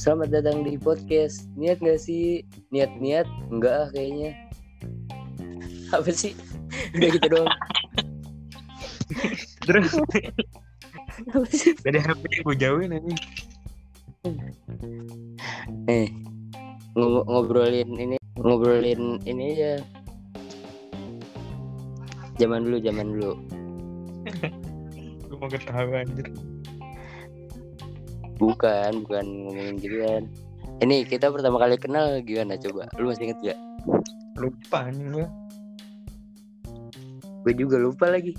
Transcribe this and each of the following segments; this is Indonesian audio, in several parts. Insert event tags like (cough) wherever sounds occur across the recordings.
Selamat datang di podcast. Niat gak sih? Niat-niat? Enggak ah kayaknya. Apa sih? Udah gitu doang. (laughs) Terus Apa sih? HP gue jauhin ini. Eh, ngob- ngobrolin ini, ngobrolin ini aja. Zaman dulu, zaman dulu. (laughs) Gue mau ketawa anjir. Bukan, bukan ngomongin gitu kan. Ini kita pertama kali kenal gimana coba? Lu masih inget gak? Lupa nih gue. Gue juga lupa lagi.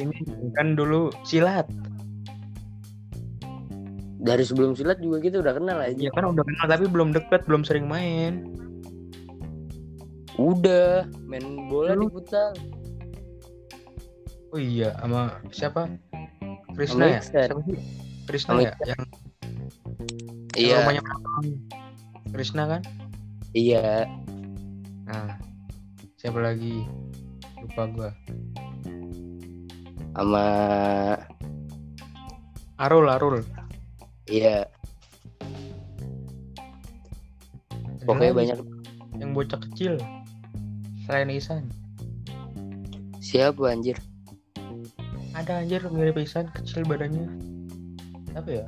Ini kan dulu silat. Dari sebelum silat juga kita udah kenal aja. Ya kan udah kenal tapi belum deket, belum sering main. Udah, main bola di Lu- futsal. Oh iya, sama siapa? Krisna ya? Iksan. Siapa sih? Krisna ya? Yang, Iya, rumahnya Krisna kan? iya. Nah, siapa lagi? Lupa gua. Sama Arul, Arul. iya, pokoknya banyak Yang bocah kecil. Selain Isan. siapa anjir? Ada anjir mirip Isan, kecil badannya. Apa ya?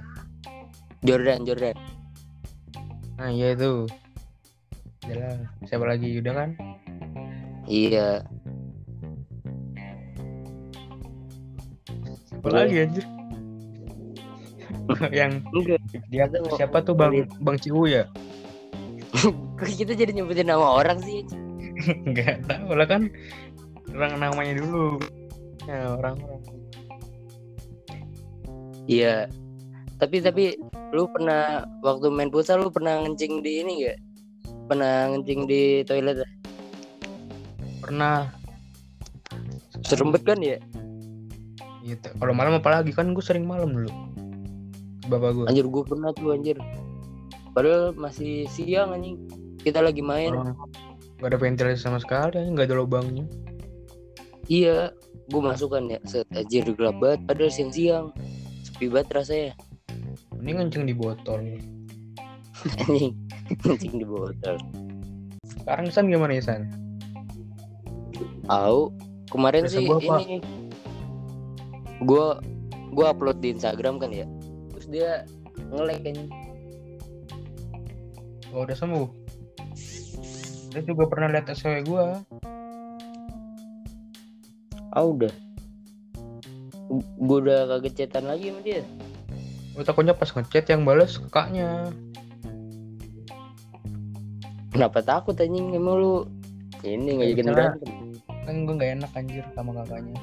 Jordan, Jordan. Nah, iya itu. Jalan. Siapa lagi? Udah kan? Iya, Siapa Iya. lagi anjir? (laughs) yang enggak. dia siapa tuh Bang Bang Ciu ya? (laughs) Kita jadi nyebutin nama orang sih? (laughs) Enggak tahu lah kan orang namanya dulu. Ya, orang-orang. Iya. Tapi tapi lu pernah waktu main futsal lu pernah ngencing di ini gak? Pernah ngencing di toilet? Pernah Serempet kan ya? gitu. Kalau malam apalagi kan gue sering malam dulu. Bapak gue. Anjir gua pernah tuh anjir. Padahal masih siang anjing. Kita lagi main. Gak ada ventilasi sama sekali, nggak ada lubangnya. Iya, gue masuk kan ya. Set anjir gelap banget padahal siang-siang. Sepi banget rasanya. Ini ngenceng di botol. Anjing. (laughs) Ngencing di botol. Sekarang San gimana ya San? Au, kemarin Biasa sih gua apa? ini gua gua upload di Instagram kan ya. Terus dia nge-like kan. Oh, udah sembuh. Dia juga pernah lihat SW gue. Ah udah. Gue udah kagak chatan lagi sama dia. Gue takutnya pas ngechat yang balas kakaknya. Kenapa takut anjing emang lu ini ngajakin berantem. Kan gue nggak enak anjir sama kakaknya.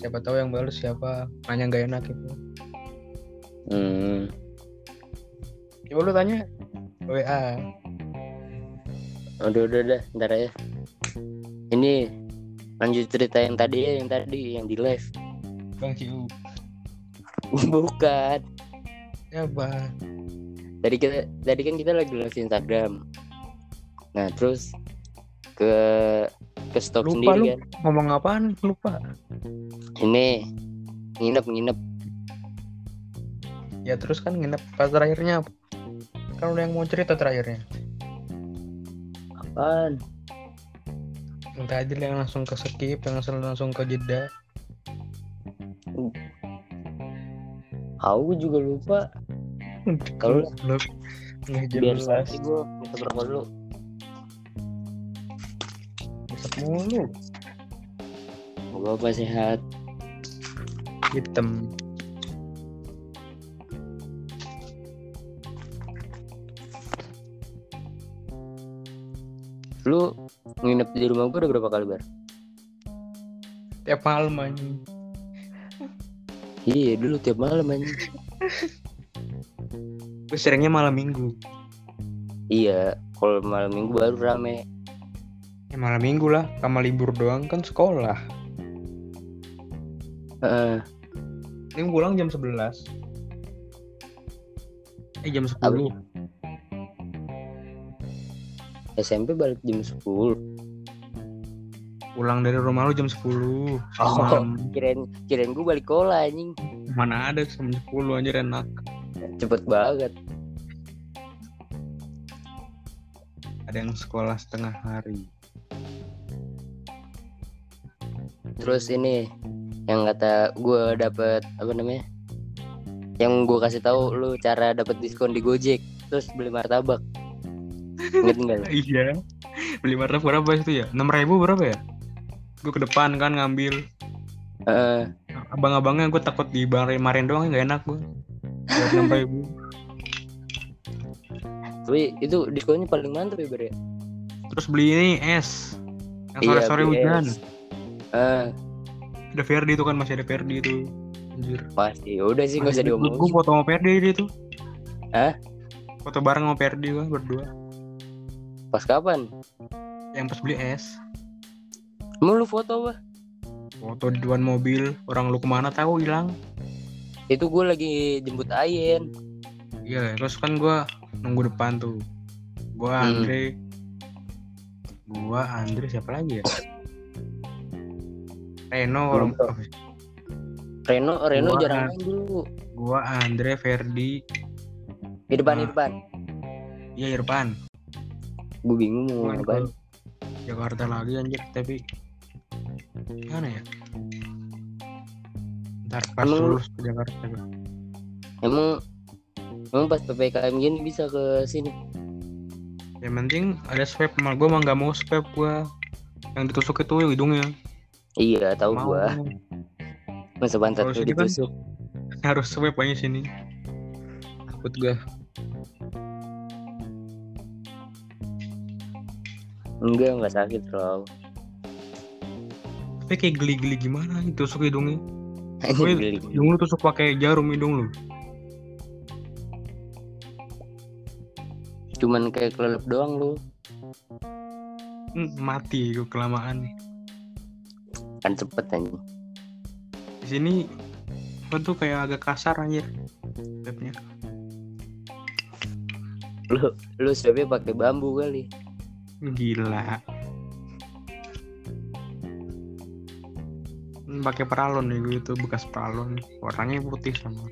Siapa tahu yang balas siapa? Nanya nggak enak itu. Hmm. Coba lu tanya WA. Udah udah udah ntar ya. Ini lanjut cerita yang tadi ya, yang tadi yang di live. Bang Ciu. Bukan. Siapa? (laughs) Tadi kita tadi kan kita lagi live Instagram. Nah, terus ke ke stop Lupa sendiri lu. kan. Ngomong apaan? Lupa. Ini nginep nginep. Ya terus kan nginep pas terakhirnya? Kan udah yang mau cerita terakhirnya. Apaan? Yang tadi yang langsung ke skip, yang langsung langsung ke jeda. Aku juga lupa. Kalau lu biar nanti gue minta berapa dulu. Besok mulu Moga apa sehat. hitam Lu nginep di rumah gue udah berapa kali bar? tiap malam anjing Iya dulu tiap malam anjing. gue seringnya malam minggu Iya, kalau malam minggu baru rame. ya malam minggu lah sama libur doang kan sekolah Heeh. ini pulang jam 11 eh jam 10 Apa? SMP balik jam 10 pulang dari rumah lu jam 10 Oh, malam. kirain kirain gue balik sekolah anjing. mana ada jam 10 anjir enak Cepet banget. ada yang sekolah setengah hari Terus ini yang kata gue dapet apa namanya? Yang gue kasih tahu lu cara dapet diskon di Gojek. Terus beli martabak. Ingat enggak? lu? iya beli martabak berapa itu ya 6000 ribu berapa ya gue ke depan kan ngambil Heeh. abang-abangnya gue takut dimarahin doang nggak enak gue enam ribu tapi itu diskonnya paling mantap ya Ber ya? terus beli ini es yang Iya, sore-sore hujan. Eh, ada Ferdi itu kan masih ada Ferdi itu anjir pasti. Udah sih nggak usah gue diomongin. foto sama Ferdi itu Hah? foto bareng sama Ferdi gue berdua Pas kapan? yang pas beli es Emang lu foto apa? foto di depan mobil orang lu ke mana tahu hilang Itu gue lagi jemput Ayen. iya terus kan gue nunggu depan tuh gue Hmm. Andre gue Andre siapa lagi ya Reno kalau. Reno, Reno Gua- jarang main dulu. gue Andre Ferdi Di depan, di Ah. depan. iya Irfan Gue bingung mau ngapain. Jakarta lagi anjir tapi mana ya ntar pas Emang lu- lulus ke Jakarta. Emang emang pas PPKM gini bisa ke sini. yang penting ada swab mal gue mah nggak mau swab gue yang ditusuk itu hidungnya Iya, tahu gua. Masa lu sini kan- ditusuk. harus swab aja sini takut gue Enggak, enggak sakit, Bro. tapi kayak geli-geli gimana ditusuk hidungnya (laughs) hidung lu tusuk pakai jarum hidung lu Cuman kayak kelelep doang lu. Hmm, mati gue kelamaan Kan cepet anjing. di sini apa tuh kayak agak kasar anjir swabnya Lu lu swabnya pakai bambu kali. Gila. Pakai paralon nih itu bekas paralon warnanya putih sama